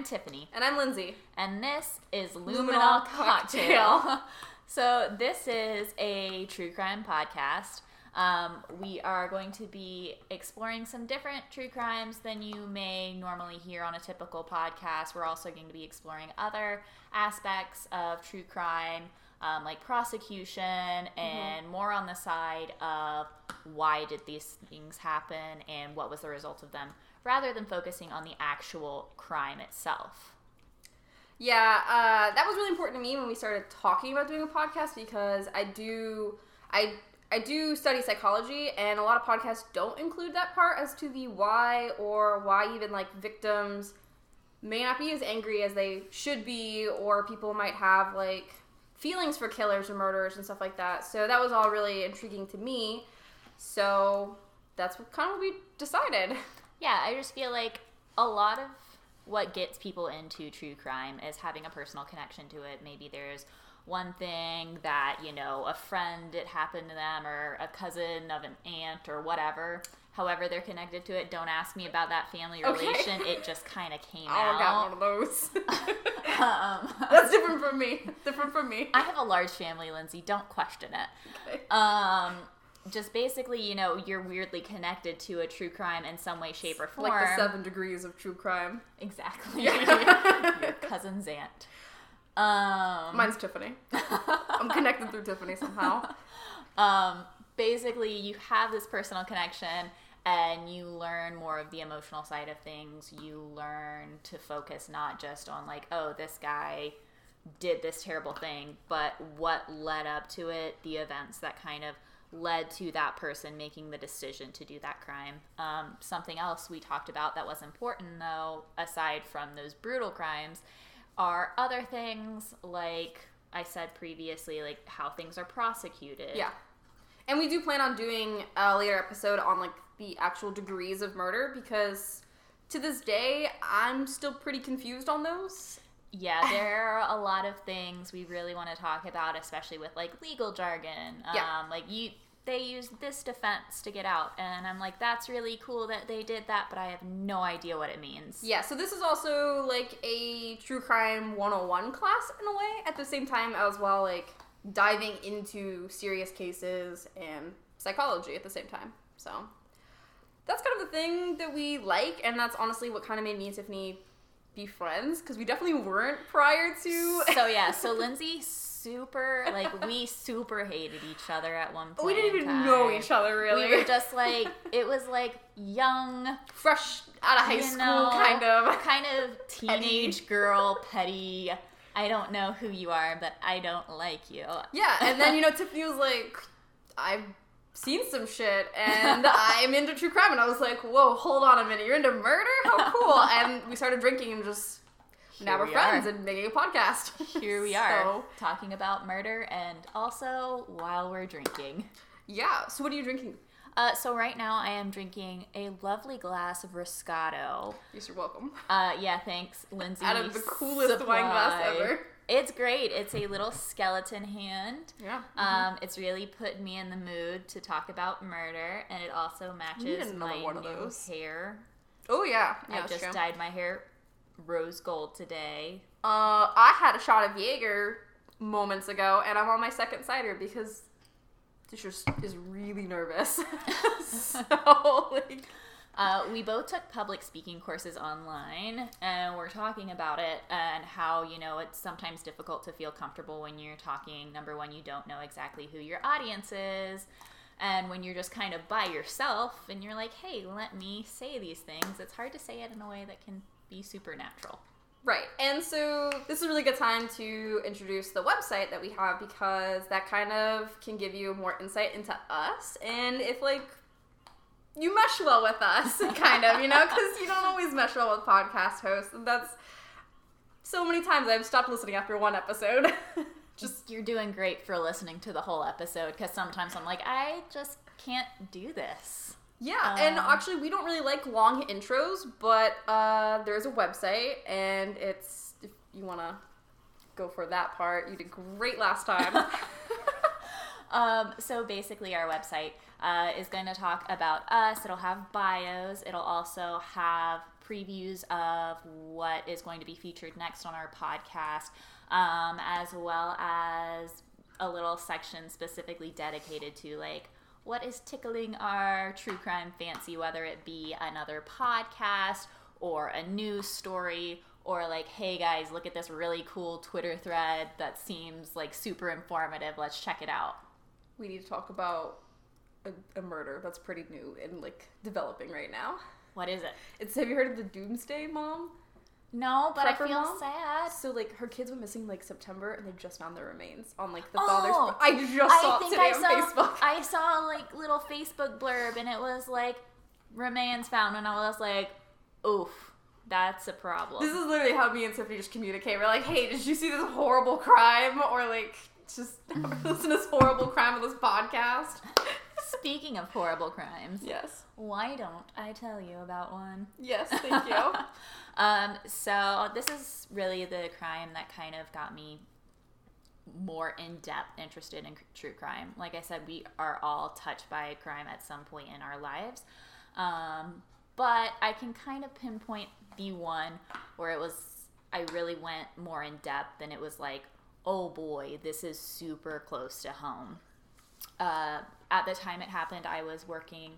I'm Tiffany. And I'm Lindsey. And this is Luminol, Luminol Cocktail. Cocktail. so, this is a true crime podcast. Um, we are going to be exploring some different true crimes than you may normally hear on a typical podcast. We're also going to be exploring other aspects of true crime, um, like prosecution, and more on the side of why did these things happen and what was the result of them, rather than focusing on the actual crime itself. Yeah, uh, that was really important to me when we started talking about doing a podcast because I do I I do study psychology and a lot of podcasts don't include that part as to the why or why even like victims may not be as angry as they should be or people might have like feelings for killers or murderers and stuff like that. So that was all really intriguing to me. So that's what kind of what we decided. Yeah, I just feel like a lot of what gets people into true crime is having a personal connection to it. Maybe there's one thing that, you know, a friend it happened to them or a cousin of an aunt or whatever. However, they're connected to it. Don't ask me about that family Okay. relation. It just kind of came Oh, I got out. one of those. Um, That's different from me. Different from me. I have a large family, Lindsey. Don't question it. Okay. Um, just basically, you know, you're weirdly connected to a true crime in some way, shape, or form. Like the seven degrees of true crime. Exactly. Your cousin's aunt. Um, Mine's Tiffany. I'm connected through Tiffany somehow. um, basically, you have this personal connection and you learn more of the emotional side of things. You learn to focus not just on, like, oh, this guy did this terrible thing, but what led up to it, the events that kind of led to that person making the decision to do that crime. Um, something else we talked about that was important, though, aside from those brutal crimes, are other things like I said previously, like how things are prosecuted. Yeah. And we do plan on doing a later episode on like the actual degrees of murder because to this day I'm still pretty confused on those. Yeah, there are a lot of things we really want to talk about, especially with like legal jargon. Yeah. Um, like you, they use this defense to get out, and I'm like, that's really cool that they did that, but I have no idea what it means. Yeah, so this is also like a true crime 101 class in a way at the same time as well like diving into serious cases and psychology at the same time. So that's kind of the thing that we like and that's honestly what kind of made me and Tiffany be friends because we definitely weren't prior to So yeah, so Lindsey super like we super hated each other at one point. we didn't even time. know each other really. We were just like it was like young, fresh out of high school know, kind of. kind of teenage girl, petty. I don't know who you are, but I don't like you. Yeah, and then you know Tiffany was like, I've seen some shit, and I'm into true crime, and I was like, whoa, hold on a minute, you're into murder? How cool! and we started drinking and just now we're we friends are. and making a podcast. Here we are So, talking about murder and also while we're drinking. yeah. So what are you drinking? Uh, so right now I am drinking a lovely glass of Roscato. Yes, you're welcome. Uh, yeah, thanks, Lindsey. Out of the coolest wine glass ever. It's great. It's a little skeleton hand. Yeah. Um, it's really put me in the mood to talk about murder, and it also matches my one of new those. hair. oh yeah. Yeah, I just true. dyed my hair rose gold today. Uh, I had a shot of Jaeger moments ago, and I'm on my second cider because this just is really nervous. so like, Uh, we both took public speaking courses online, and we're talking about it and how you know it's sometimes difficult to feel comfortable when you're talking. Number one, you don't know exactly who your audience is, and when you're just kind of by yourself and you're like, "Hey, let me say these things," it's hard to say it in a way that can be supernatural. right. And so this is a really good time to introduce the website that we have because that kind of can give you more insight into us and if like you mesh well with us, kind of, you know, because you don't always mesh well with podcast hosts. And that's so many times I've stopped listening after one episode. Just you're doing great for listening to the whole episode because sometimes I'm like, I just can't do this. Yeah, and Um, actually, we don't really like long intros, but uh, there's a website, and it's if you want to go for that part, you did great last time. Um, so basically, our website uh, is going to talk about us. It'll have bios. It'll also have previews of what is going to be featured next on our podcast, um, as well as a little section specifically dedicated to like what is tickling our true crime fancy, whether it be another podcast or a news story or like, hey guys, look at this really cool Twitter thread that seems like super informative. Let's check it out. We need to talk about a, a murder that's pretty new and like developing right now. What is it? It's have you heard of the Doomsday Mom? No, but I feel mom? sad. So like her kids went missing like September and they just found their remains on like the Oh, father's. I just saw I it think today I on saw Facebook. I saw like little Facebook blurb and it was like remains found and I was like, oof, that's a problem. This is literally how me and Sophie just communicate. We're like, hey, did you see this horrible crime? Or like, just listen to this horrible crime of this podcast. Speaking of horrible crimes, Yes. why don't I tell you about one? Yes, thank you. um, so this is really the crime that kind of got me more in depth interested in true crime. Like I said, we are all touched by crime at some point in our lives. Um, but I can kind of pinpoint the one where it was, I really went more in depth and it was like, oh boy, this is super close to home. Uh, at the time it happened, I was working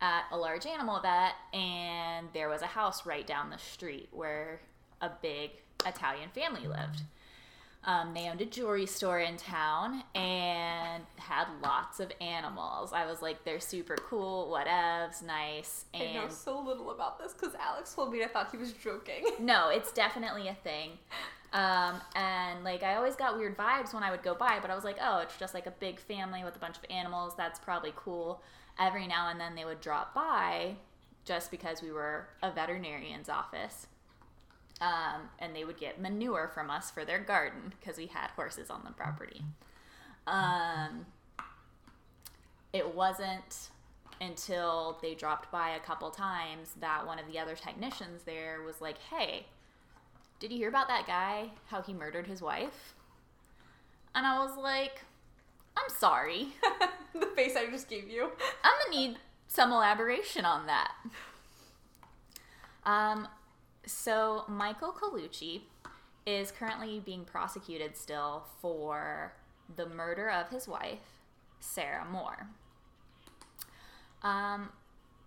at a large animal vet, and there was a house right down the street where a big Italian family lived. Um, they owned a jewelry store in town and had lots of animals. I was like, they're super cool, whatevs, nice. And I know so little about this because Alex told me I thought he was joking. no, it's definitely a thing. Um, and like I always got weird vibes when I would go by, but I was like, oh, it's just like a big family with a bunch of animals. That's probably cool. Every now and then they would drop by just because we were a veterinarian's office. Um, and they would get manure from us for their garden because we had horses on the property. Um, it wasn't until they dropped by a couple times that one of the other technicians there was like, hey, did you hear about that guy? How he murdered his wife? And I was like, I'm sorry. the face I just gave you. I'm gonna need some elaboration on that. Um, so Michael Colucci is currently being prosecuted still for the murder of his wife, Sarah Moore. Um,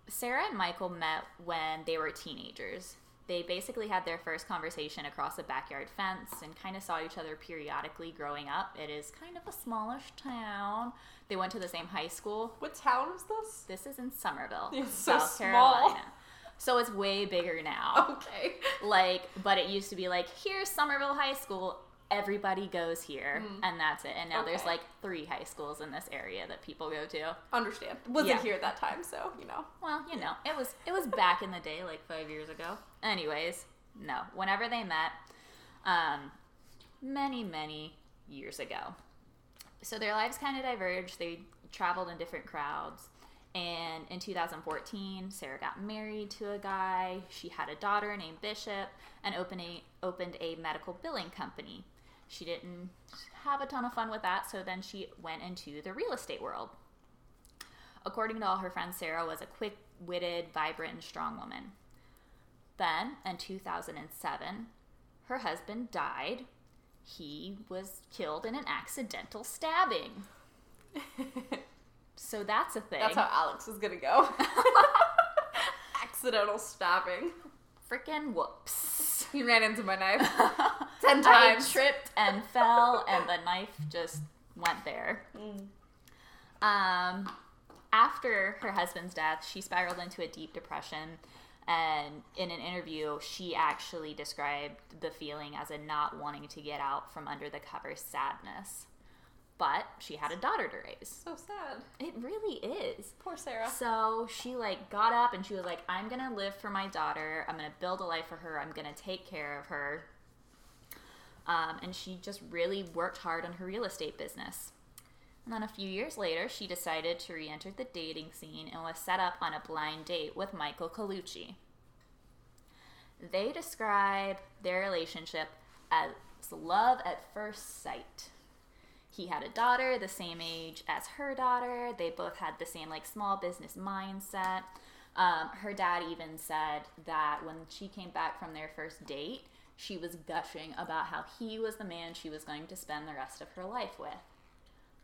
Sarah and Michael met when they were teenagers. They basically had their first conversation across a backyard fence and kind of saw each other periodically growing up. It is kind of a smallish town. They went to the same high school. What town is this? This is in Summerville, It's so South small. Carolina. So it's way bigger now. Okay. Like, but it used to be like, here's Summerville High School. Everybody goes here, and that's it. And now there's like three high schools in this area that people go to. Understand. Wasn't Yeah. here at that time, so you know. Well, you know, it was it was back in the day, like five years ago. Anyways, no. Whenever they met, um, many many years ago. So their lives kind of diverged. They traveled in different crowds. And in 2014, Sarah got married to a guy. She had a daughter named Bishop and opened a, opened a medical billing company. She didn't have a ton of fun with that, so then she went into the real estate world. According to all her friends, Sarah was a quick witted, vibrant, and strong woman. Then, in 2007, her husband died. He was killed in an accidental stabbing. So that's a thing. That's how Alex was gonna go. Accidental stabbing. Freaking whoops. He ran into my knife ten times. I tripped and fell, and the knife just went there. Um, after her husband's death, she spiraled into a deep depression. And in an interview, she actually described the feeling as a not wanting to get out from under the cover sadness. But she had a daughter to raise. so sad. It really is. Poor Sarah. So she like got up and she was like, I'm gonna live for my daughter. I'm gonna build a life for her. I'm gonna take care of her. Um, and she just really worked hard on her real estate business. And then a few years later, she decided to re enter the dating scene and was set up on a blind date with Michael Colucci. They describe their relationship as love at first sight. He had a daughter the same age as her daughter. They both had the same like small business mindset. Um, her dad even said that when she came back from their first date, she was gushing about how he was the man she was going to spend the rest of her life with,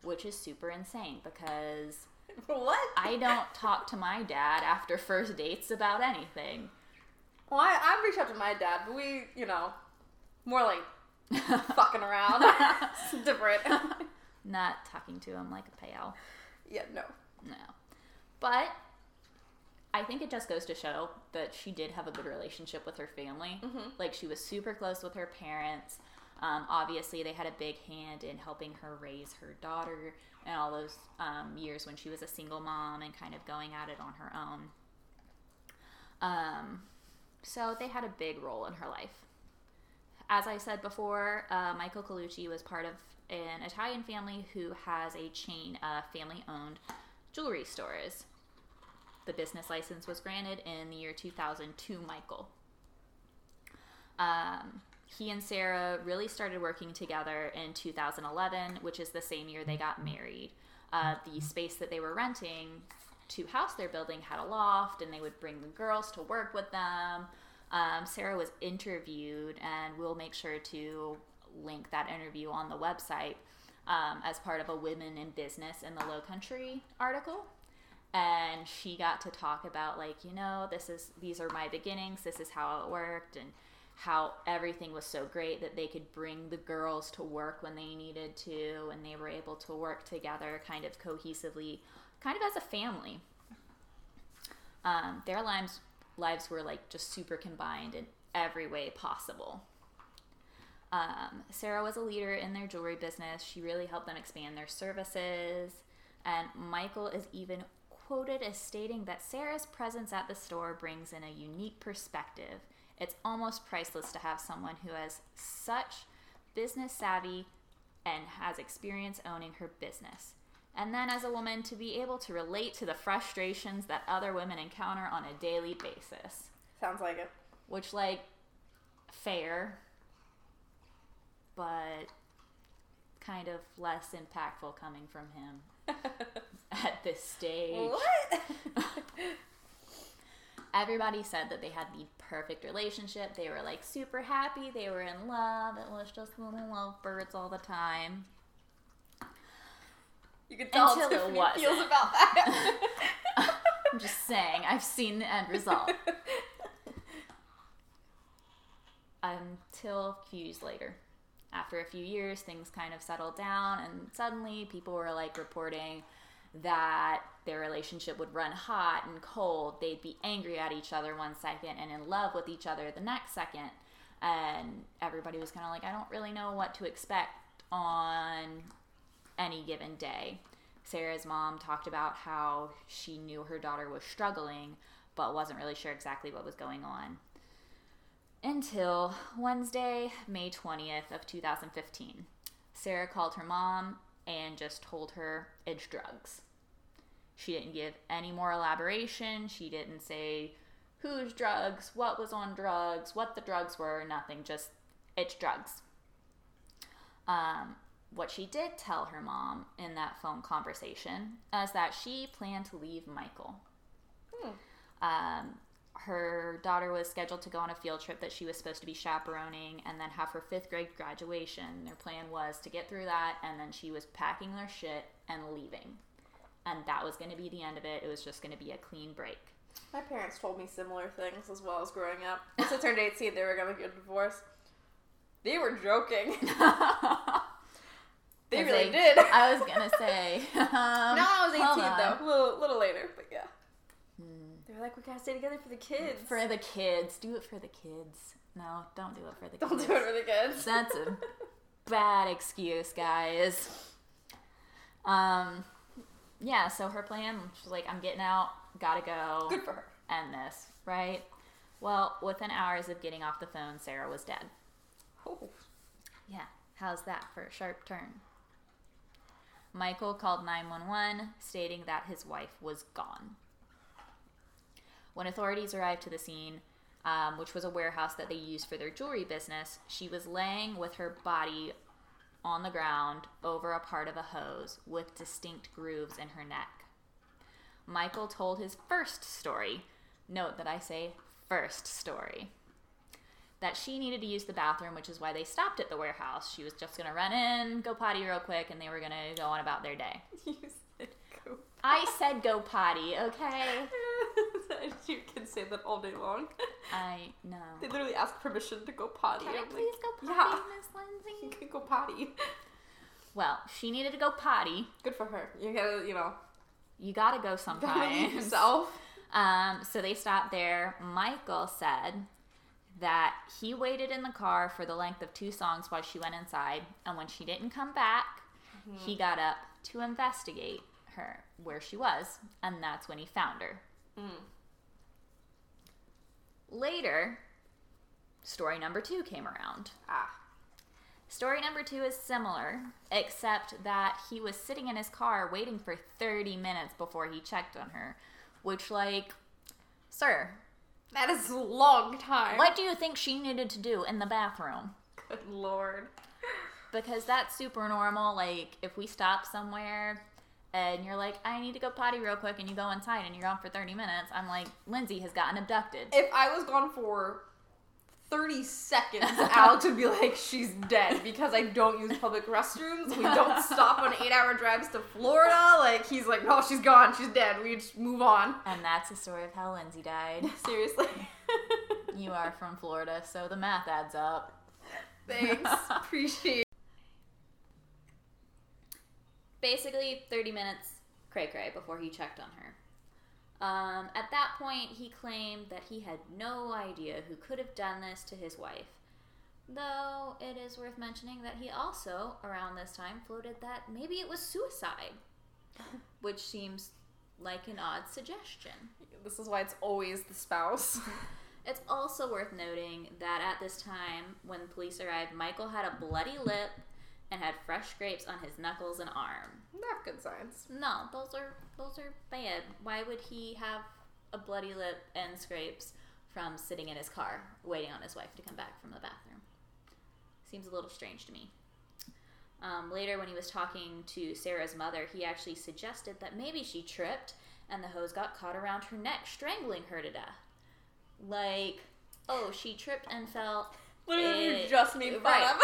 which is super insane because what? I don't talk to my dad after first dates about anything. Well, I, I reached out to my dad, but we, you know, more like fucking around. it's different. Not talking to him like a pal. yeah, no. No. But I think it just goes to show that she did have a good relationship with her family. Like she was super close with her parents. Um, obviously, they had a big hand in helping her raise her daughter and all those um, years when she was a single mom and kind of going at it on her own. Um, so they had a big role in her life. As I said before, uh, Michael Colucci was part of an Italian family who has a chain of family owned jewelry stores. The business license was granted in the year 2000 to Michael. Um, he and Sarah really started working together in 2011, which is the same year they got married. Uh, the space that they were renting to house their building had a loft, and they would bring the girls to work with them. Um, Sarah was interviewed, and we'll make sure to link that interview on the website um, as part of a Women in Business in the Low Country article. And she got to talk about, like, you know, this is these are my beginnings, this is how it worked, and how everything was so great that they could bring the girls to work when they needed to, and they were able to work together kind of cohesively, kind of as a family. Um, their lives lives were like just super combined in every way possible. Um, Sarah was a leader in their jewelry business. She really helped them expand their services. And Michael is even quoted as stating that Sarah's presence at the store brings in a unique perspective. It's almost priceless to have someone who has such business savvy and has experience owning her business. And then, as a woman, to be able to relate to the frustrations that other women encounter on a daily basis. Sounds like it. Which, like, fair, but kind of less impactful coming from him at this stage. What? Everybody said that they had the perfect relationship. They were like super happy. They were in love. It was just little lovebirds all the time. You can tell Until it Tiffany wasn't. feels about that. I'm just saying, I've seen the end result. Um, Until a few years later. After a few years, things kind of settled down, and suddenly people were like reporting that their relationship would run hot and cold. They'd be angry at each other one second and in love with each other the next second. And everybody was kind of like, I don't really know what to expect on any given day. Sarah's mom talked about how she knew her daughter was struggling, but wasn't really sure exactly what was going on. Until Wednesday, May 20th of 2015. Sarah called her mom and just told her it's drugs. She didn't give any more elaboration. She didn't say whose drugs, what was on drugs, what the drugs were, nothing. Just it's drugs. Um, what she did tell her mom in that phone conversation is that she planned to leave Michael. Hmm. Um, her daughter was scheduled to go on a field trip that she was supposed to be chaperoning and then have her fifth grade graduation. Their plan was to get through that, and then she was packing their shit and leaving. And that was going to be the end of it. It was just going to be a clean break. My parents told me similar things as well as growing up. Once I turned 18, they were going to get a divorce. They were joking. they really they- did. I was going to say. Um, no, I was 18 though. A little, little later, but yeah. They were like, we gotta stay together for the kids. For the kids. Do it for the kids. No, don't do it for the kids. Don't do it for the kids. That's a bad excuse, guys. Um, yeah. So her plan, she's like, "I'm getting out. Gotta go. Good for her. End this, right?" Well, within hours of getting off the phone, Sarah was dead. Oh. Yeah. How's that for a sharp turn? Michael called 911, stating that his wife was gone. When authorities arrived to the scene, um, which was a warehouse that they used for their jewelry business, she was laying with her body on the ground over a part of a hose with distinct grooves in her neck. Michael told his first story Note that I say first story. That she needed to use the bathroom, which is why they stopped at the warehouse. She was just gonna run in, go potty real quick, and they were gonna go on about their day. You said go. I said go potty, okay? you can say that all day long. I know. They literally ask permission to go potty. Can I I'm like, please go potty, yeah. Miss you Lindsey? can go potty. Well, she needed to go potty. Good for her. You gotta, you know, You gotta go gotta sometimes. yourself. Um, so they stopped there. Michael said that he waited in the car for the length of two songs while she went inside, and when she didn't come back, he got up to investigate her where she was, and that's when he found her. Later, story number two came around. Ah. Story number two is similar, except that he was sitting in his car waiting for 30 minutes before he checked on her. Which, like, sir, That is a long time. what do you think she needed to do in the bathroom? Good lord. Because that's super normal. Like, if we stop somewhere and you're like, I need to go potty real quick, and you go inside and you're gone for 30 minutes, I'm like, Lindsey has gotten abducted. If I was gone for 30 seconds, Alex to be like, she's dead because I don't use public restrooms. We don't stop on eight hour drives to Florida. Like, he's like, no, she's gone. She's dead. We just move on. And that's the story of how Lindsey died. Seriously. You are from Florida, so the math adds up. Thanks. Appreciate basically 30 minutes cray cray before he checked on her. Um, at that point, he claimed that he had no idea who could have done this to his wife. Though it is worth mentioning that he also, around this time, floated that maybe it was suicide, which seems like an odd suggestion. This is why it's always the spouse. It's also worth noting that at this time, when police arrived, Michael had a bloody lip and had fresh scrapes on his knuckles and arm. Not good signs. No, those are those are bad. Why would he have a bloody lip and scrapes from sitting in his car waiting on his wife to come back from the bathroom? Seems a little strange to me. Um, later, when he was talking to Sarah's mother, he actually suggested that maybe she tripped and the hose got caught around her neck, strangling her to death. Like, oh, she tripped and fell. Literally, you Eh, just made fun right. of.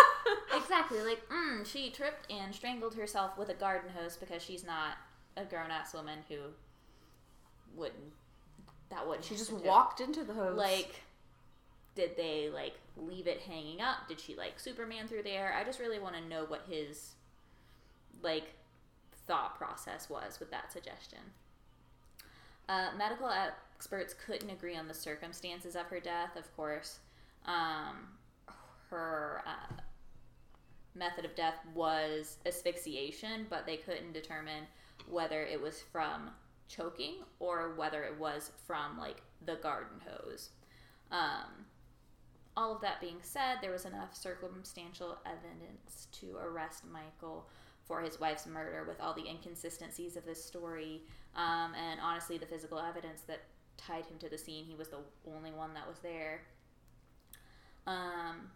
Exactly, like, mm, she tripped and strangled herself with a garden hose because she's not a grown ass woman who wouldn't. That wouldn't. She just walked into the hose. Like, did they like leave it hanging up? Did she like Superman through the air? I just really want to know what his like thought process was with that suggestion. Uh, medical experts couldn't agree on the circumstances of her death. Of course, um, her uh, method of death was asphyxiation, but they couldn't determine whether it was from choking or whether it was from like the garden hose. Um, all of that being said, there was enough circumstantial evidence to arrest Michael for his wife's murder with all the inconsistencies of this story um, and honestly the physical evidence that tied him to the scene. He was the only one that was there. Um,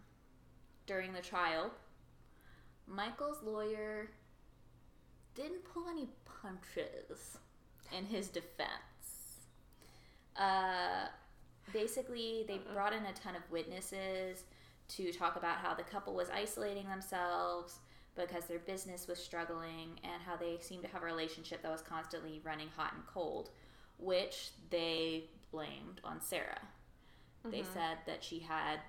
during the trial, Michael's lawyer didn't pull any punches in his defense. Uh, basically, they brought in a ton of witnesses to talk about how the couple was isolating themselves because their business was struggling and how they seemed to have a relationship that was constantly running hot and cold, which they blamed on Sarah. They said that she had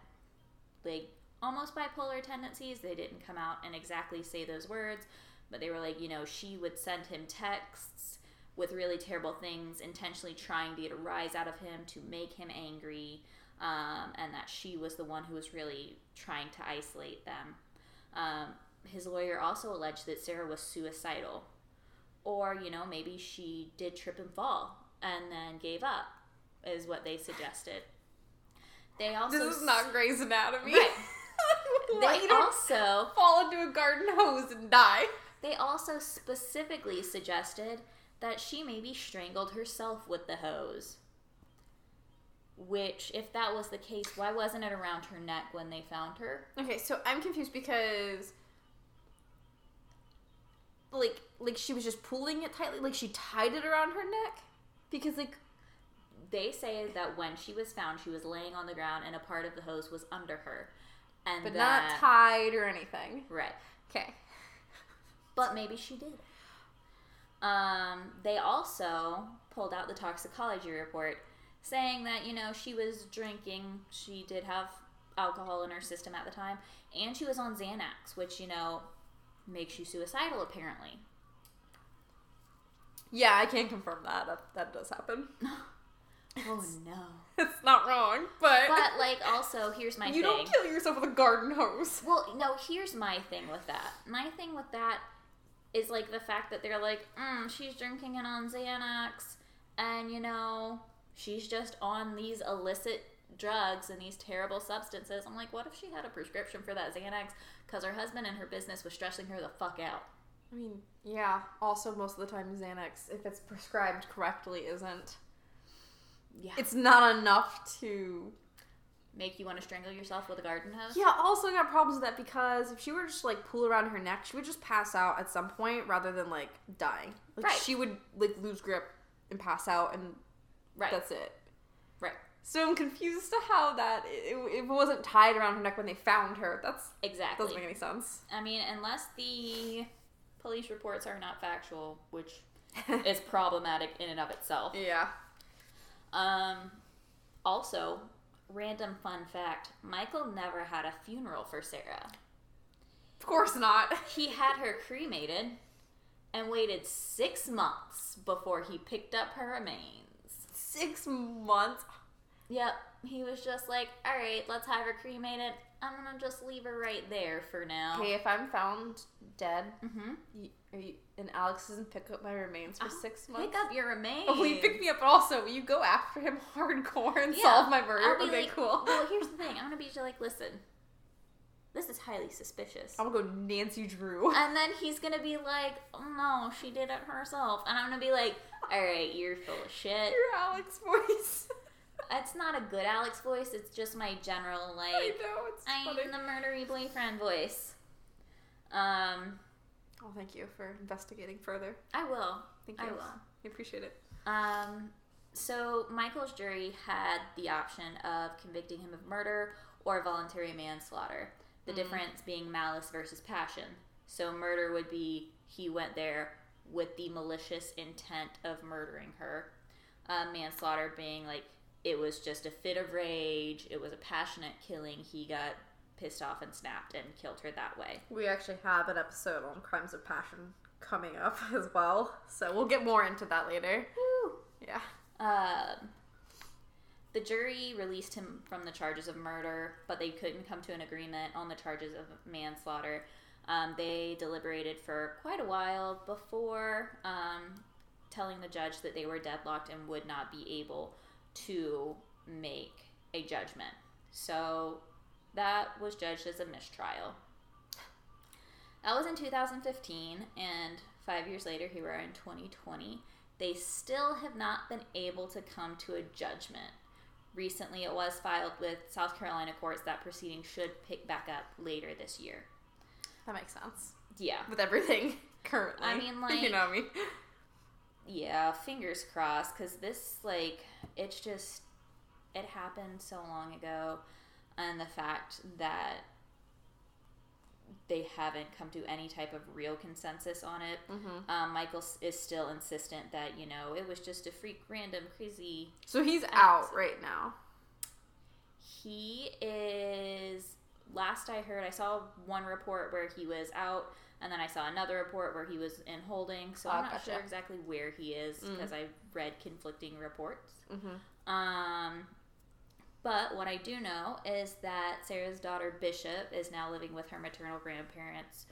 like almost bipolar tendencies. They didn't come out and exactly say those words, but they were like, you know, she would send him texts with really terrible things, intentionally trying to get a rise out of him to make him angry, um, and that she was the one who was really trying to isolate them. Um, his lawyer also alleged that Sarah was suicidal, or you know, maybe she did trip and fall and then gave up, is what they suggested. They also this is not Grey's Anatomy. Right. They also fall into a garden hose and die? they also specifically suggested that she maybe strangled herself with the hose. Which, if that was the case, why wasn't it around her neck when they found her? Okay, so I'm confused because like like she was just pulling it tightly, like she tied it around her neck? Because like they say that when she was found, she was laying on the ground and a part of the hose was under her. And But that, not tied or anything. right. Okay. But maybe she did. Um, they also pulled out the toxicology report saying that, you know, she was drinking, she did have alcohol in her system at the time, and she was on Xanax, which, you know, makes you suicidal apparently. Yeah, I can't confirm that. That, that does happen. Oh no. It's not wrong, but, But like also here's my you thing. don't kill yourself with a garden hose. Well, no, here's my thing with that. My thing with that is like the fact that they're like, mm, she's drinking it on Xanax, and you know, she's just on these illicit drugs and these terrible substances. I'm like, what if she had a prescription for that Xanax because her husband and her business was stressing her the fuck out? I mean, yeah. Also, most of the time, Xanax, if it's prescribed correctly, isn't. Yeah. It's not enough to. Make you want to strangle yourself with a garden hose? Yeah. Also, I got problems with that because if she were to just like pull around her neck, she would just pass out at some point rather than like dying. Like Right. she would like lose grip and pass out, and Right. that's it. right. So I'm confused to how that it, it wasn't tied around her neck when they found her. That's Exactly. doesn't make any sense. I mean, unless the police reports are not factual, which is problematic in and of itself. yeah. Um, also, random fun fact Michael never had a funeral for Sarah. Of course not. He had her cremated and waited six months before he picked up her remains. Six months. Yep, he was just like, all right, let's have her cremated. I'm gonna just leave her right there for now. Okay, if I'm found dead, Mm-hmm. you, and Alex doesn't pick up my remains for six months. Pick up your remains. Oh, you pick me up? But also, will you go after him hardcore and Yeah, solve my murder? I'll be Okay, like, cool. Well, here's the thing. I'm gonna be like, listen, this is highly suspicious. I'm gonna go Nancy Drew. And then he's gonna be like, oh no, she did it herself. And I'm gonna be like, all right, you're full of shit. Your Alex voice. It's not a good Alex voice. It's just my general I like, know it's I'm funny. the murdery boyfriend voice. Um, Oh, thank you for investigating further. I will. Thank you. I will. I appreciate it. Um, so Michael's jury had the option of convicting him of murder or voluntary manslaughter. The Mhm. difference being malice versus passion. So murder would be he went there with the malicious intent of murdering her. Uh, manslaughter being like it was just a fit of rage. It was a passionate killing. He got pissed off and snapped and killed her that way. We actually have an episode on crimes of passion coming up as well, so we'll get more into that later. Yeah. Um, the jury released him from the charges of murder, but they couldn't come to an agreement on the charges of manslaughter. Um, they deliberated for quite a while before um, telling the judge that they were deadlocked and would not be able to make a judgment. So that was judged as a mistrial. That was in 2015, and five years later, here we are in 2020. They still have not been able to come to a judgment. Recently, it was filed with South Carolina courts that proceeding should pick back up later this year. That makes sense. Yeah. With everything currently. I mean, like- you know me. Yeah, fingers crossed, because this, like, it's just, it happened so long ago, and the fact that they haven't come to any type of real consensus on it. Mm-hmm. Um, Michael is still insistent that, you know, it was just a freak, random, crazy. So he's out right now. He is, last I heard, I saw one report where he was out, and then I saw another report where he was in holding, so Oh, I'm not gotcha. sure exactly where he is Mm. because I've read conflicting reports. Mm-hmm. Um, but what I do know is that Sarah's daughter Bishop is now living with her maternal grandparents,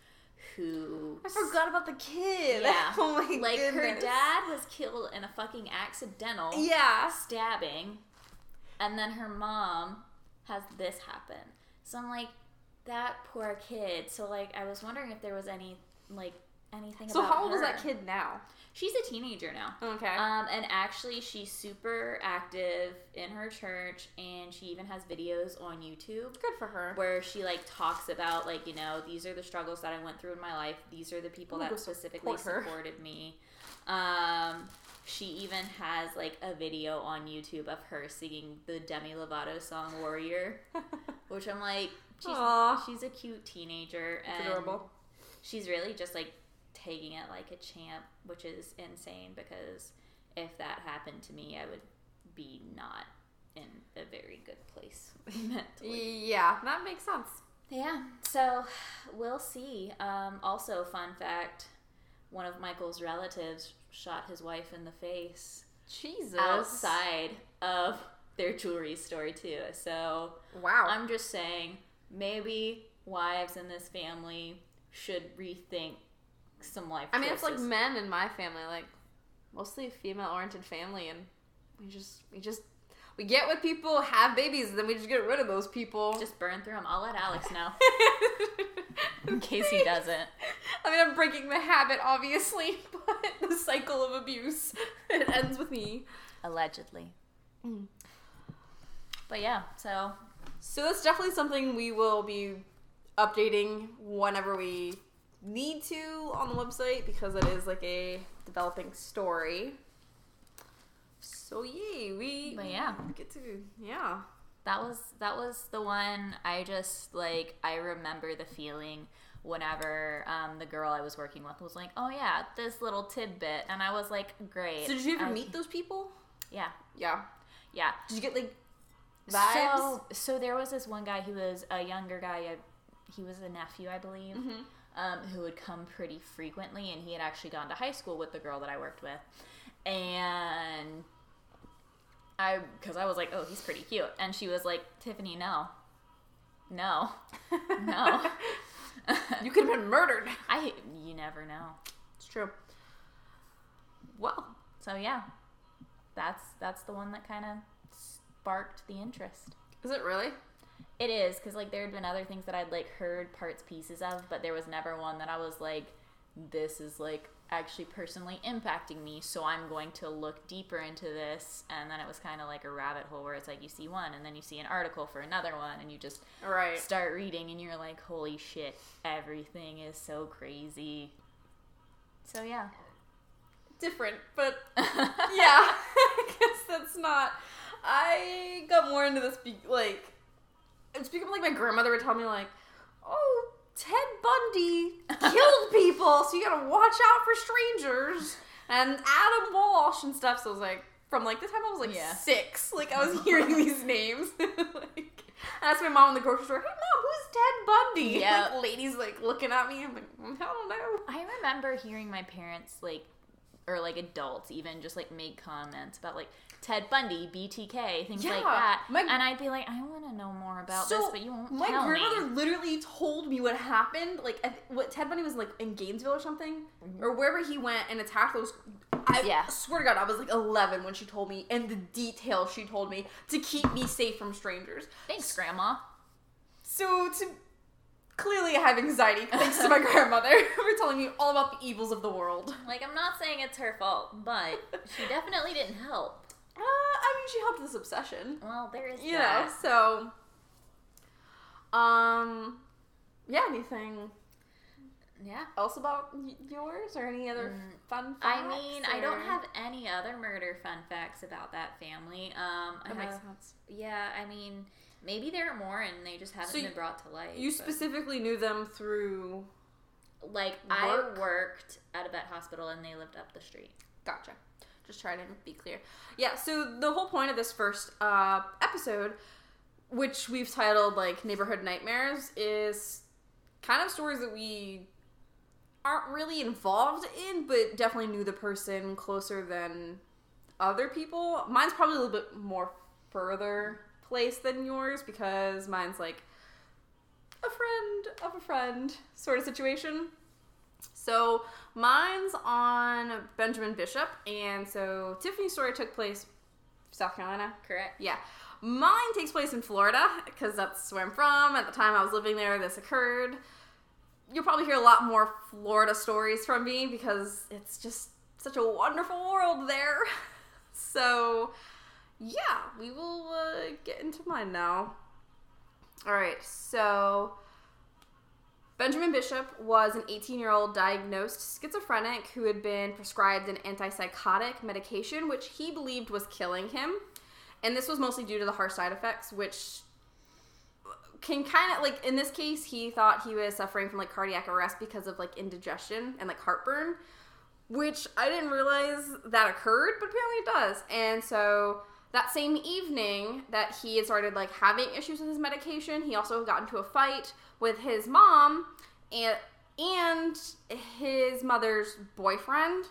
who I forgot about the kid. Yeah. oh my like her dad was killed in a fucking accidental Yeah. stabbing, and then her mom has this happen. So I'm like, that poor kid. So like, I was wondering if there was any like anything. So how old is that kid now? She's a teenager now. Okay. Um, and actually, she's super active in her church, and she even has videos on YouTube Good for her. where she like talks about like you know these are the struggles that I went through in my life. These are the people Ooh, that specifically support supported me. Um, She even has like a video on YouTube of her singing the Demi Lovato song "Warrior," which I'm like, she's, Aw. she's a cute teenager and adorable. she's really just like taking it like a champ, which is insane because if that happened to me, I would be not in a very good place mentally. Yeah, that makes sense. Yeah, so we'll see. Um, also, fun fact one of Michael's relatives shot his wife in the face Jesus. outside of their jewelry store, too. So Wow. I'm just saying, maybe wives in this family should rethink some life I mean, it's like men in my family, like mostly a female-oriented family, and we just we just we get with people, have babies, and then we just get rid of those people. just burn through them. I'll let Alex know in case he doesn't. I mean, I'm breaking the habit, obviously, but the cycle of abuse it ends with me. Allegedly. Mm. But yeah, so So that's definitely something we will be updating whenever we need to on the website because it is like a developing story. So yay, we But yeah. get to yeah. that was that was the one I just like I remember the feeling whenever um, the girl I was working with was like, "Oh yeah, this little tidbit," and I was like, "Great." So did you ever I- meet those people? Yeah, Yeah. yeah. Did you get like vibes? So, so there was this one guy who was a younger guy. uh, He was a nephew, I believe, Mm-hmm. um, who would come pretty frequently, and he had actually gone to high school with the girl that I worked with, and I, because I was like, oh, he's pretty cute, and she was like, Tiffany, no, no, no. you could have been murdered. I, you never know. It's true. Well, So yeah, that's that's the one that kind of sparked the interest. is it really? It is because like there had been other things that I'd like heard parts pieces of, but there was never one that I was like, this is like actually personally impacting me. So I'm going to look deeper into this, and then it was kind of like a rabbit hole where it's like you see one, and then you see an article for another one, and you just right. start reading, and you're like, holy shit, everything is so crazy. So yeah, Different, but yeah, I guess that's not. I got more into this, be- like, it's become like my grandmother would tell me, like, oh, Ted Bundy killed people, so you gotta watch out for strangers. And Adam Walsh and stuff. So I was like, from like the time I was like Yeah. six, like I was hearing these names. like, I asked my mom in the grocery store, "Hey mom, who's Ted Bundy?" Yeah. Like ladies like looking at me. I'm like, "Mm, I don't know. I remember hearing my parents like or like adults even just like make comments about like Ted Bundy, BTK, things like that. my- and I'd be like, I want to know more about this, but you won't my grandmother me. literally told me what happened. Like, what Ted Bundy was like in Gainesville or something, Mm-hmm. or wherever he went and attacked those. I Yeah. swear to God, I was like 11 when she told me, and the details she told me to keep me safe from strangers. Thanks, Grandma. So to clearly I have anxiety thanks to my grandmother for telling me all about the evils of the world. Like, I'm not saying it's her fault, but she definitely didn't help. Uh, I mean, she helped this obsession. Well, there is you know that. so um yeah anything Yeah. else about y- yours or any other fun facts I mean, I don't have any other murder fun facts about that family. Um, I makes have- sense yeah, I mean, maybe there are more and they just haven't So been you- brought to light. you but- specifically knew them through like Work? I worked at a vet hospital and they lived up the street. gotcha just trying to be clear yeah so the whole point of this first uh episode which we've titled like neighborhood nightmares is kind of stories that we aren't really involved in but definitely knew the person closer than other people mine's probably a little bit more further placed than yours because mine's like a friend of a friend sort of situation so mine's on benjamin bishop and so tiffany's story took place south carolina Correct. yeah. Mine takes place in Florida because that's where I'm from. At the time I was living there, this occurred. You'll probably hear a lot more Florida stories from me because it's just such a wonderful world there. So, yeah, we will uh, get into mine now. All right, so Benjamin Bishop was an 18 year old diagnosed schizophrenic who had been prescribed an antipsychotic medication, which he believed was killing him. And this was mostly due to the harsh side effects, which can kind of like in this case, he thought he was suffering from like cardiac arrest because of like indigestion and like heartburn, which I didn't realize that occurred, but apparently it does. And so that same evening that he had started like having issues with his medication, he also got into a fight with his mom and and his mother's boyfriend.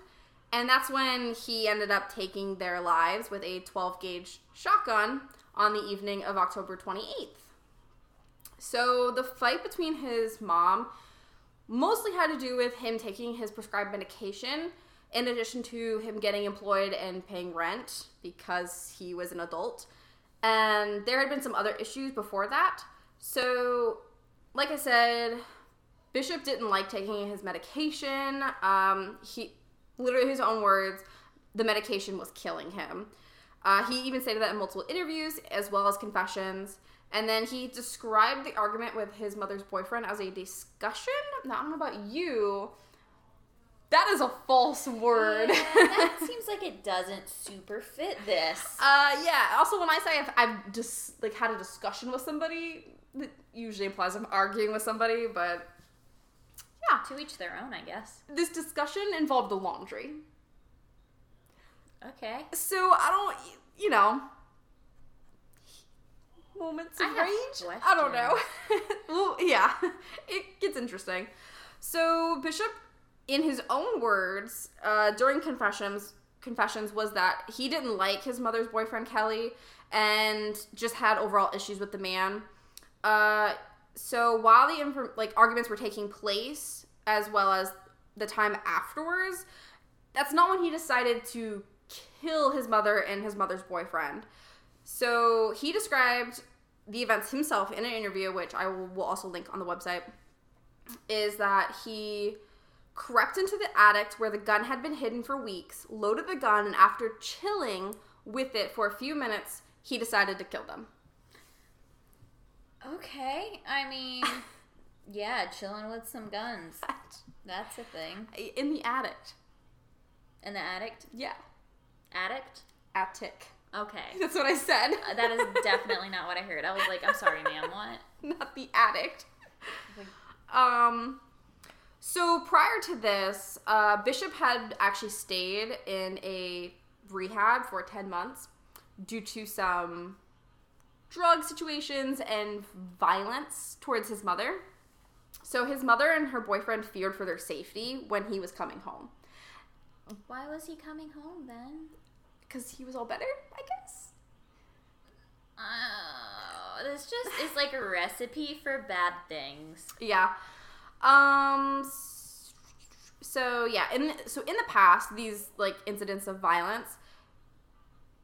And that's when he ended up taking their lives with a 12 gauge shotgun on the evening of October 28th. So the fight between his mom mostly had to do with him taking his prescribed medication in addition to him getting employed and paying rent because he was an adult. And there had been some other issues before that. So, like I said, Bishop didn't like taking his medication. Um, he, literally, his own words, the medication was killing him. Uh, he even stated that in multiple interviews as well as confessions. And then he described the argument with his mother's boyfriend as a discussion. Now, I don't know about you. That is a false word. Yeah, that seems like it doesn't super fit this. uh, yeah. Also, when I say I've, I've just like had a discussion with somebody, that usually implies I'm arguing with somebody. But yeah, To each their own, I guess. this discussion involved the laundry. Okay. So I don't, you know, moments of I rage. I don't know. well, yeah, it gets interesting. So Bishop, in his own words, uh, during confessions, confessions was that he didn't like his mother's boyfriend Kelly, and just had overall issues with the man. Uh, so while the inf- like arguments were taking place, as well as the time afterwards, that's not when he decided to kill his mother and his mother's boyfriend. So he described the events himself in an interview, which I will, will also link on the website. Is that he crept into the attic where the gun had been hidden for weeks, loaded the gun, and after chilling with it for a few minutes, he decided to kill them. Okay. I mean, yeah, chilling with some guns. That's a thing. In the attic. In the attic? Yeah. Addict? Attic. Okay. That's what I said. Uh, that is definitely not what I heard. I was like, I'm sorry, ma'am, what? not the addict. Um, so prior to this, uh, Bishop had actually stayed in a rehab for 10 months due to some drug situations and violence towards his mother. So his mother and her boyfriend feared for their safety when he was coming home Why was he coming home then? because he was all better, I guess. Oh, this just is like a recipe for bad things. Yeah. Um. So yeah, in so in the past, these like incidents of violence,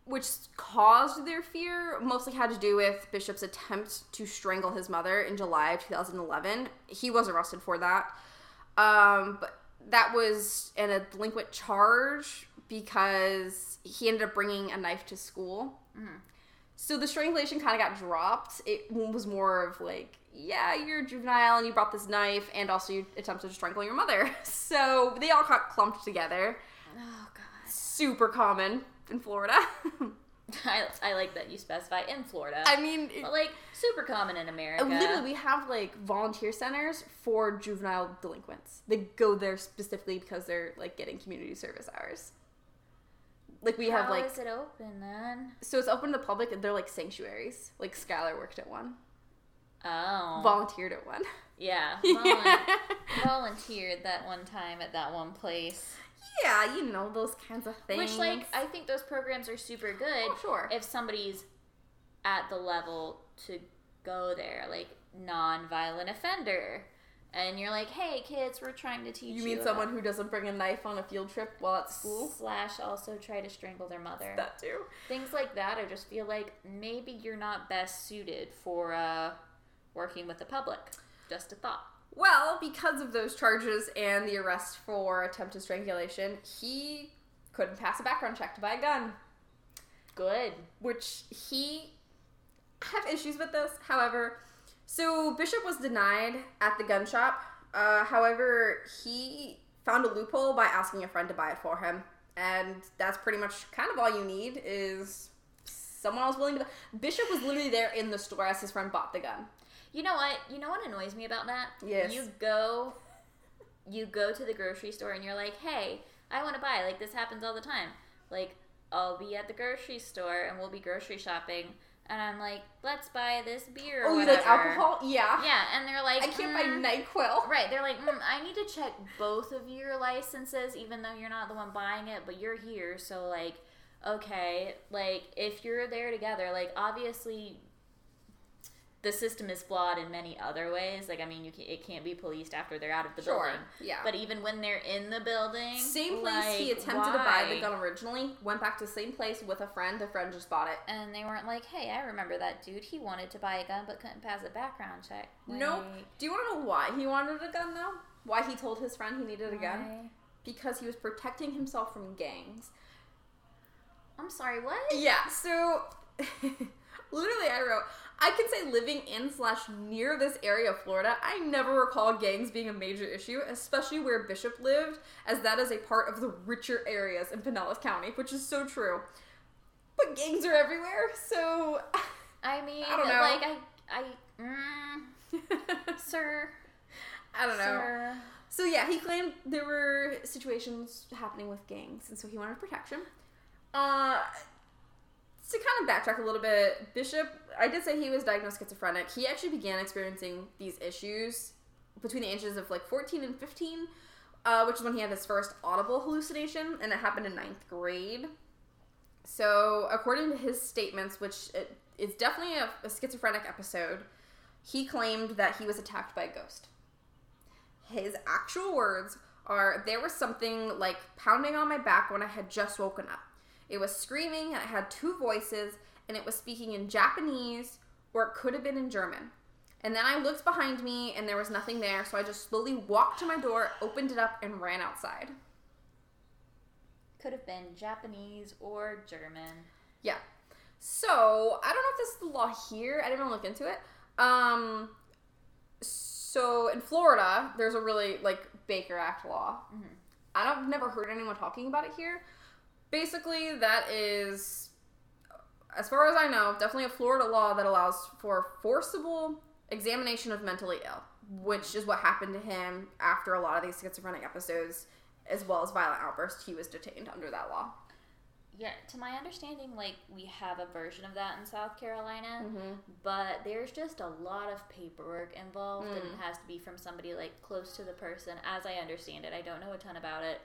which caused their fear, mostly had to do with Bishop's attempt to strangle his mother in July of 2011. He was arrested for that. Um, but that was in a delinquent charge because he ended up bringing a knife to school. So the strangulation kind of got dropped. It was more of like, yeah, you're juvenile and you brought this knife, and also you attempted to strangle your mother. So they all got clumped together. Oh god. Super common in Florida. I, I like that you specify in Florida. I mean, it- like super common in America. literally, we have like volunteer centers for juvenile delinquents. They go there specifically because they're like getting community service hours. Like we have like is it open then? so it's open to the public. and They're like sanctuaries. Like Skylar worked at one, Oh. volunteered at one. yeah. Volun- volunteered that one time at that one place. yeah, you know those kinds of things. Which, like, I think those programs are super good. Oh, sure. If somebody's at the level to go there, like non-violent offender, and you're like, "Hey, kids, we're trying to teach you." You mean someone who doesn't bring a knife on a field trip while at school? slash also try to strangle their mother. That too. Things like that. I just feel like maybe you're not best suited for uh, working with the public. Just a thought. Well, because of those charges and the arrest for attempted strangulation, he couldn't pass a background check to buy a gun. Good. Which he have issues with this. However, So Bishop was denied at the gun shop. Uh, however, he found a loophole by asking a friend to buy it for him, and that's pretty much kind of all you need is someone else willing to. Bishop was literally there in the store as his friend bought the gun. You know what? You know what annoys me about that? Yes. You go you go to the grocery store and you're like, "Hey, I want to buy." Like this happens all the time. Like I'll be at the grocery store and we'll be grocery shopping and I'm like, "Let's buy this beer." Or oh, you like alcohol? Yeah. Yeah, and they're like, I can't "Mm." buy Nyquil. Right, they're like, mm, I need to check both of your licenses, even though you're not the one buying it, but you're here, so like, okay, like if you're there together, like obviously, the system is flawed in many other ways. Like, I mean, you can, it can't be policed after they're out of the Sure. building, Yeah. but even when they're in the building, Same place he like, attempted to buy the gun originally. Went back to the same place with a friend. The friend just bought it. And they weren't like, hey, I remember that dude. He wanted to buy a gun but couldn't pass a background check. Nope. Do you want to know why he wanted a gun though? Why he told his friend he needed a gun? Because he was protecting himself from gangs. I'm sorry, what? Yeah, so literally I wrote, I can say living in slash near this area of Florida, I never recall gangs being a major issue, especially where Bishop lived, as that is a part of the richer areas in Pinellas County, which is so true. But gangs are everywhere, so I mean, I don't know. like, I, I, mm, sir, I don't know. sir. So yeah, he claimed there were situations happening with gangs, and so he wanted protection. Uh, to kind of backtrack a little bit, Bishop, I did say he was diagnosed schizophrenic. He actually began experiencing these issues between the ages of like 14 and 15, uh, which is when he had his first audible hallucination, and it happened in ninth grade. So, according to his statements, which is definitely a, a schizophrenic episode, he claimed that he was attacked by a ghost. His actual words are there was something like pounding on my back when I had just woken up. It was screaming and it had two voices and it was speaking in Japanese or it could have been in German. And then I looked behind me and there was nothing there, so I just slowly walked to my door, opened it up, and ran outside. Could have been Japanese or German. Yeah. So I don't know if this is the law here. I didn't look into it. Um. So in Florida, there's a really like Baker Act law. Mhm. I don't I've never heard anyone talking about it here. Basically, that is, as far as I know, definitely a Florida law that allows for forcible examination of mentally ill, which is what happened to him after a lot of these schizophrenic episodes, as well as violent outbursts. He was detained under that law. Yeah, to my understanding, like we have a version of that in South Carolina, Mm-hmm. but there's just a lot of paperwork involved, and Mm. it has to be from somebody like close to the person. As I understand it, I don't know a ton about it,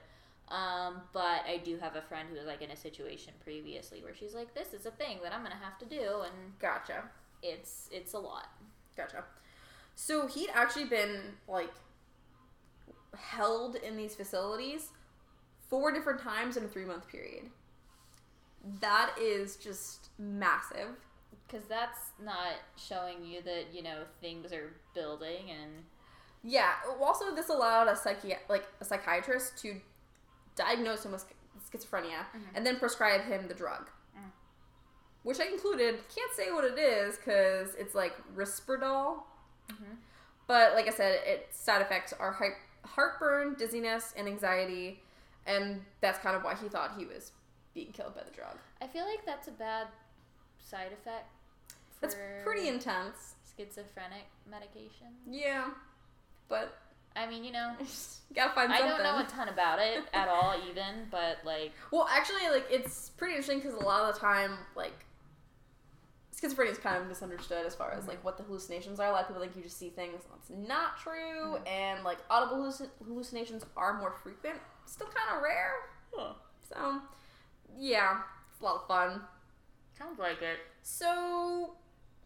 um, but I do have a friend who was like in a situation previously where she's like, "This is a thing that I'm gonna have to do," and Gotcha. it's it's a lot. Gotcha. So he'd actually been like held in these facilities four different times in a three month period. That is just massive. Because that's not showing you that you know things are building and Yeah. Also, this allowed a psychi- like a psychiatrist to diagnose him with schizophrenia and then prescribe him the drug, Mm. which I included. Can't say what it is because it's like Risperdal. Mhm. But like I said, its side effects are heartburn, dizziness, and anxiety, and that's kind of why he thought he was being killed by the drug. I feel like that's a bad side effect. That's pretty intense. schizophrenic medication. Yeah, but I mean, you know, gotta find I don't know a ton about it at all, even, but like, Well, actually, like it's pretty interesting because a lot of the time, like schizophrenia is kind of misunderstood as far as mm-hmm. like what the hallucinations are. A lot of people think you just see things that's not true, mm-hmm. and like audible hallucin- hallucinations are more frequent. Still kind of rare. So, yeah, it's a lot of fun. sounds like it. So,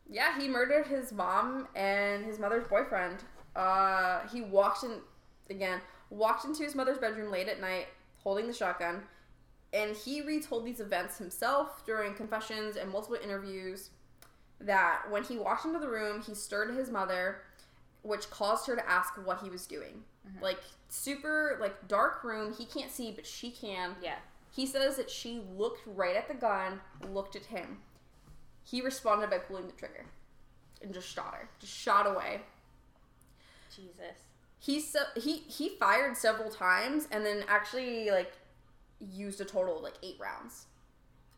yeah, he murdered his mom and his mother's boyfriend. Uh, he walked in again, walked into his mother's bedroom late at night, holding the shotgun, and he retold these events himself during confessions and multiple interviews. That when he walked into the room, he stirred his mother, which caused her to ask what he was doing. Mhm. Like super like dark room, he can't see, but she can. Yeah. He says that she looked right at the gun, looked at him. He responded by pulling the trigger. and just shot her, just shot away. Jesus. He so he he fired several times and then actually like used a total of like eight rounds,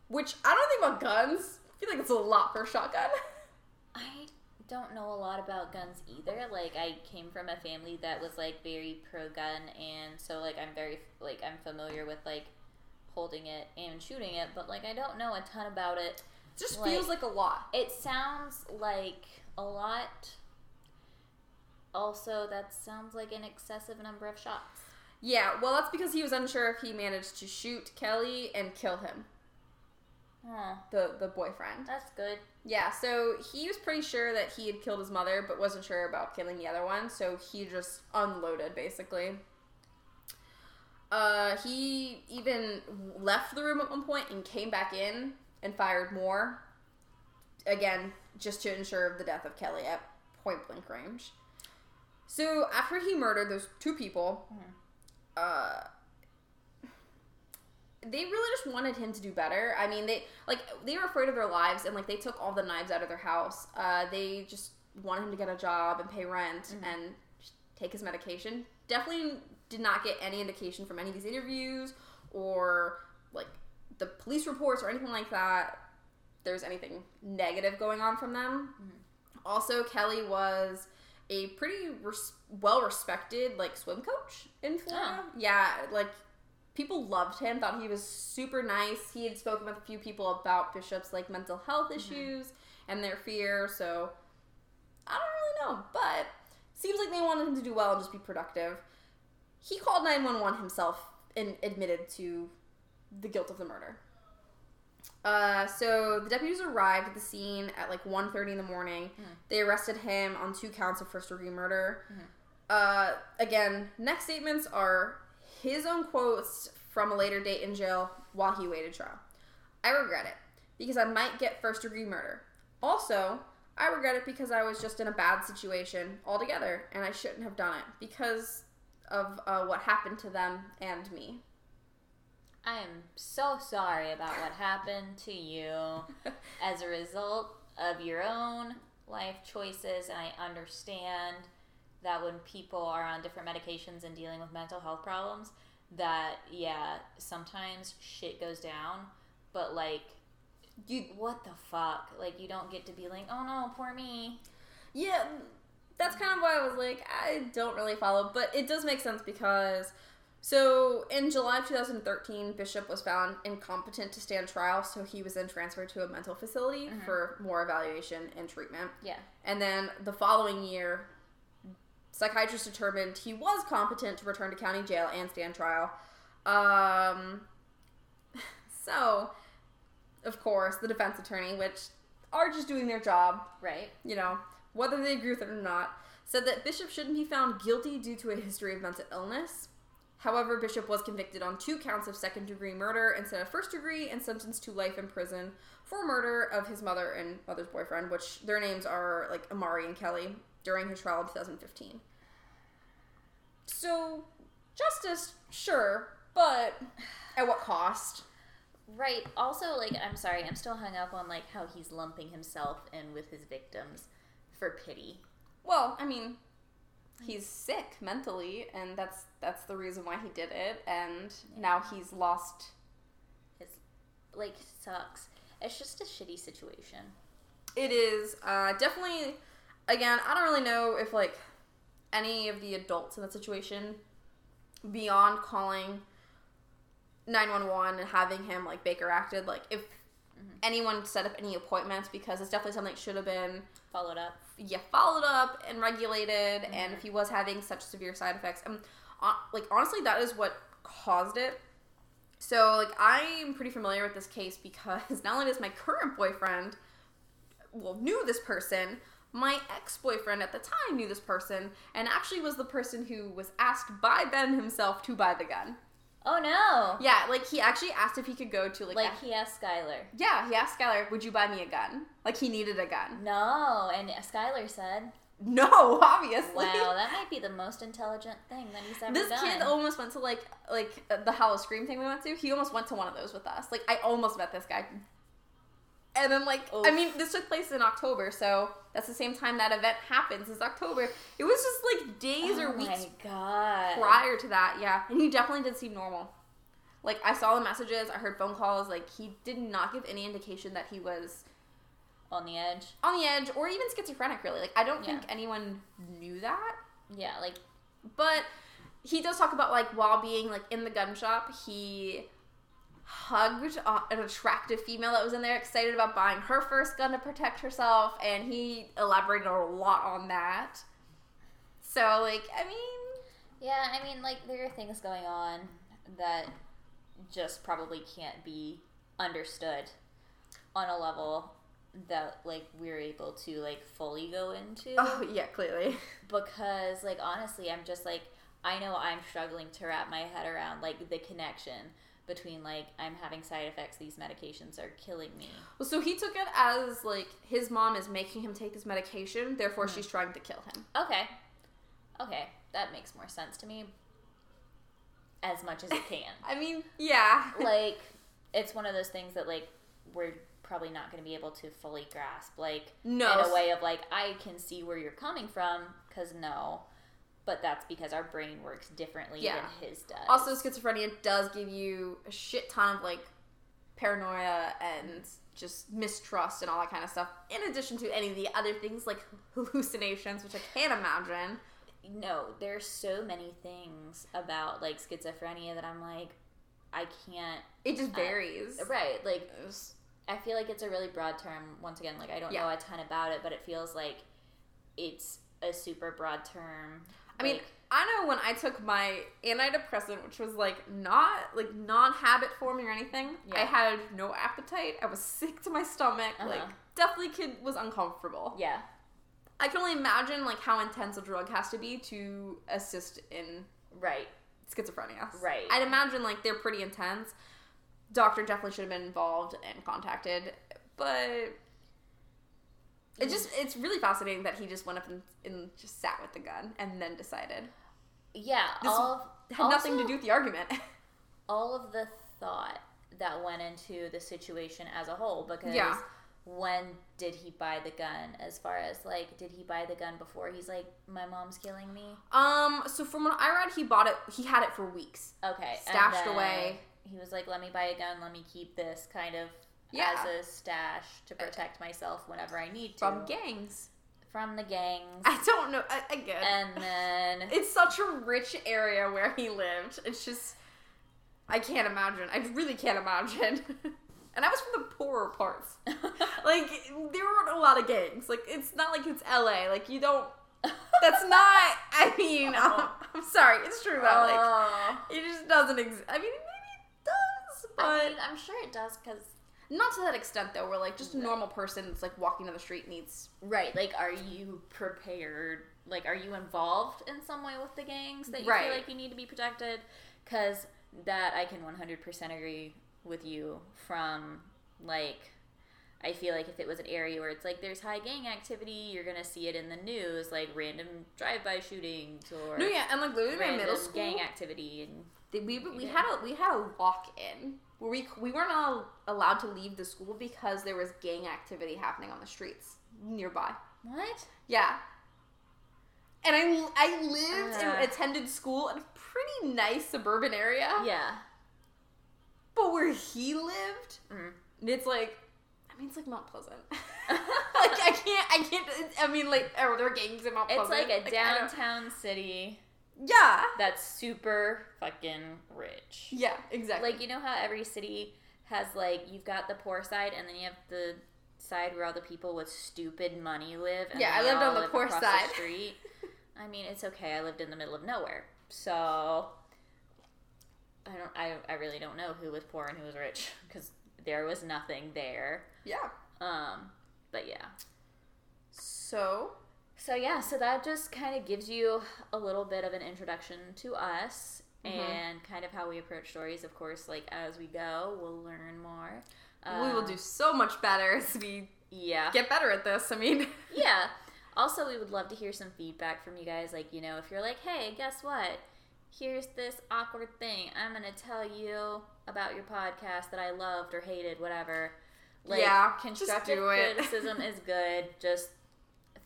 which I don't think about guns. I feel like it's a lot for a shotgun. I don't know a lot about guns either. Like I came from a family that was like very pro gun and so like I'm very like I'm familiar with like holding it and shooting it, but like I don't know a ton about it. It just Like- feels like a lot. It sounds like a lot. Also, that sounds like an excessive number of shots. Yeah, well, that's because he was unsure if he managed to shoot Kelly and kill him, Huh. the the boyfriend. That's good. Yeah, so he was pretty sure that he had killed his mother, but wasn't sure about killing the other one, so he just unloaded basically. Uh, he even left the room at one point and came back in and fired more. Again, just to ensure the death of Kelly at point blank range. So after he murdered those two people, uh, they really just wanted him to do better. I mean, they like they were afraid of their lives and like they took all the knives out of their house. Uh, they just wanted him to get a job and pay rent and take his medication. Definitely did not get any indication from any of these interviews or like the police reports or anything like that. There's anything negative going on from them. Also, Kelly was a pretty res- well respected like swim coach in Florida. Oh. Yeah, like people loved him, thought he was super nice. He had spoken with a few people about Bishop's like mental health mm-hmm. issues and their fear, so I don't really know, but seems like they wanted him to do well and just be productive. He called 911 himself and admitted to the guilt of the murder. Uh, so the deputies arrived at the scene at like 1.30 in the morning. They arrested him on two counts of first degree murder. Uh, again, next statements are his own quotes from a later date in jail while he waited trial. I regret it because I might get first degree murder. Also, I regret it because I was just in a bad situation altogether and I shouldn't have done it because of uh, what happened to them and me. I am so sorry about what happened to you as a result of your own life choices. And I understand that when people are on different medications and dealing with mental health problems, that, yeah, sometimes shit goes down. But, like, You, what the fuck? Like, you don't get to be like, oh no, poor me. yeah, that's kind of why I was like, I don't really follow, but it does make sense because. So, in July of 2013, Bishop was found incompetent to stand trial, so he was then transferred to a mental facility for more evaluation and treatment. Yeah. And then the following year, psychiatrists determined he was competent to return to county jail and stand trial. Um, so, of course, the defense attorney, which are just doing their job, Right. you know, whether they agree with it or not, said that Bishop shouldn't be found guilty due to a history of mental illness. However, Bishop was convicted on two counts of second degree murder instead of first degree and sentenced to life in prison for murder of his mother and mother's boyfriend, which their names are like Amari and Kelly, during his trial in 2015. So, justice, sure, but at what cost? Right. Also, like, I'm sorry, I'm still hung up on, like, how he's lumping himself in with his victims for pity. Well, I mean, he's sick mentally, and that's that's the reason why he did it. And now he's lost. It's, like, sucks. It's just a shitty situation. It is uh, definitely. Again, I don't really know if like any of the adults in that situation, beyond calling nine one one and having him like Baker acted, like if anyone set up any appointments because it's definitely something that should have been Followed up. yeah followed up and regulated and if he was having such severe side effects um uh, like honestly that is what caused it. So like i'm pretty familiar with this case because not only does my current boyfriend well knew this person my ex-boyfriend at the time knew this person and actually was the person who was asked by ben himself to buy the gun Oh, no! yeah like he actually asked if he could go to like, Like, a- he asked Skylar. yeah he asked skylar would you buy me a gun like he needed a gun No, and Skylar said, no obviously wow, that might be the most intelligent thing that he's ever This done. kid almost went to like like uh, the Howl-O-Scream thing we went to. He almost went to one of those with us. Like I almost met this guy. And then like I mean this took place in October, so that's the same time that event happens is October. It was just like days or oh weeks my god. prior to that, yeah. And he definitely did seem normal. Like I saw the messages, I heard phone calls, like he did not give any indication that he was On the edge. on the edge or even schizophrenic really. Like I don't think anyone knew that. Yeah, like But he does talk about like while being like in the gun shop, he hugged an attractive female that was in there, excited about buying her first gun to protect herself, and he elaborated a lot on that. So like, I mean, Yeah, I mean, like there are things going on that just probably can't be understood on a level that like we're able to like fully go into oh yeah, clearly. because like honestly, I'm just like I know I'm struggling to wrap my head around like the connection between like I'm having side effects these medications are killing me. Well, so he took it as like his mom is making him take his medication, therefore mm-hmm. she's trying to kill him. Okay. Okay, that makes more sense to me. As much as it can. I mean, yeah. like it's one of those things that like we're probably not going to be able to fully grasp like No. in a way of like i can see where you're coming from because no but that's because our brain works differently Yeah. than his does Also, schizophrenia does give you a shit ton of like paranoia and just mistrust and all that kind of stuff. In addition to any of the other things like hallucinations, which I can't imagine. no there's so many things about like schizophrenia that i'm like i can't It just uh, varies. right like I feel like it's a really broad term. Once again, like I don't Yeah. know a ton about it, but it feels like it's a super broad term. I mean, I know when I took my antidepressant, which was like not like non-habit forming or anything. yeah. I had no appetite. I was sick to my stomach. Like Uh-huh. definitely kid was uncomfortable. yeah, I can only imagine like how intense a drug has to be to assist in right, schizophrenia. Right. I'd imagine like they're pretty intense. Doctor definitely should have been involved and contacted, but it just it's really fascinating that he just went up and, and just sat with the gun and then decided. yeah. This all of, had nothing to do with the argument. all of the thought that went into the situation as a whole because Yeah. when did he buy the gun as far as like did he buy the gun before he's like my mom's killing me um, so from what I read, he bought it. He had it for weeks. okay and Stashed away. he was like let me buy a gun let me keep this kind of Yeah. as a stash to protect myself whenever i need to From gangs. from the gangs I don't know. I, again, and then it's such a rich area where he lived. It's just, I can't imagine. I really can't imagine. and I was from the poorer parts. Like there weren't a lot of gangs. Like it's not like it's LA. Like you don't. That's not. I mean, oh. I'm, I'm sorry. It's true though. Like Oh. it just doesn't exist. I mean, maybe it does, but I mean, I'm sure it does because not to that extent though. Where like just a normal person that's like walking down the street needs. Right. Like, are you mm-hmm. prepared? Like, are you involved in some way with the gangs that you Right. feel like you need to be protected? Because that I can 100% agree with you from, like, I feel like if it was an area where it's like there's high gang activity, you're going to see it in the news, like random drive by shootings or No, yeah, and like literally my middle school. gang activity. And we we had a we had a lock in where we we weren't all allowed to leave the school because there was gang activity happening on the streets nearby. what? Yeah. And I I lived Uh. and attended school in a pretty nice suburban area. Yeah. But where he lived, Mm. it's like I mean it's like Mount Pleasant. like I can't I can't I mean like are there are gangs in Mount Pleasant. It's like a don't- downtown city Yeah. that's super fucking rich. Yeah, exactly. like you know how every city has like you've got the poor side and then you have the side where all the people with stupid money live and Yeah, I lived on the poor side. the street i mean it's okay i lived in the middle of nowhere so i don't i, I really don't know who was poor and who was rich because there was nothing there yeah. um but yeah So so yeah, so that just kind of gives you a little bit of an introduction to us Mm-hmm. and kind of how we approach stories. Of course, like as we go, we'll learn more. we will Um, do so much better as we Yeah, get better at this. I mean, yeah. Also, we would love to hear some feedback from you guys. Like, you know, if you're like, hey, guess what? Here's this awkward thing. I'm gonna tell you about your podcast that I loved or hated, whatever. Like, Yeah, constructive criticism is good. Just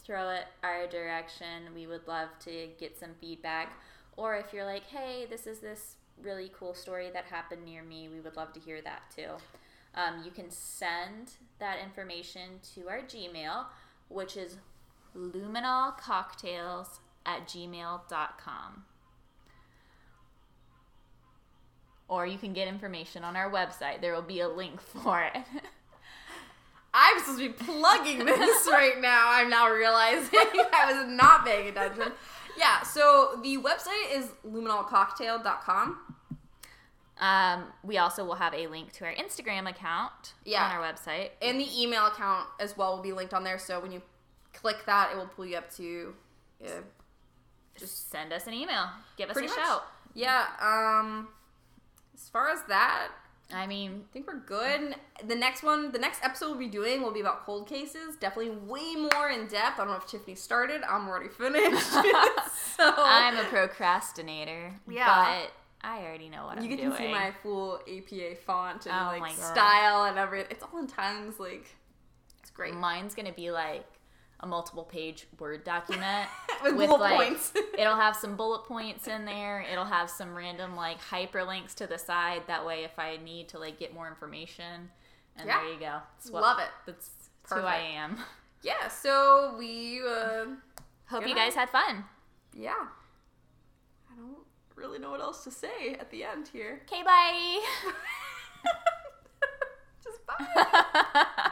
throw it our direction. We would love to get some feedback. Or if you're like, hey, this is this really cool story that happened near me, we would love to hear that too. Um, you can send that information to our Gmail, which is luminolcocktails at gmail.com. Or you can get information on our website. There will be a link for it. I'm supposed to be plugging this right now. I'm now realizing I was not paying attention. Yeah, so the website is luminolcocktail.com. Um, we also will have a link to our Instagram account Yeah. on our website. And the email account as well will be linked on there. So when you click that, it will pull you up to. Yeah, Just send us an email. Give us a much. shout. yeah um, as far as that, I mean, I think we're good. The next one, the next episode we'll be doing will be about cold cases. Definitely way more in depth. I don't know if Tiffany started. I'm already finished. so I'm a procrastinator. Yeah. But I already know what you I'm get doing. to see my full APA font and Oh like style and everything. It's all in tongues. Like it's great. Mine's gonna be like a multiple page Word document With bullet like points. it'll have some bullet points in there. It'll have some random like hyperlinks to the side. That way, if I need to like get more information, and Yeah. there you go. It's what- Love it. That's who I am. Yeah. So we. Uh, Hope you guys had fun. yeah. I don't really know what else to say at the end here. Okay, bye. Just bye.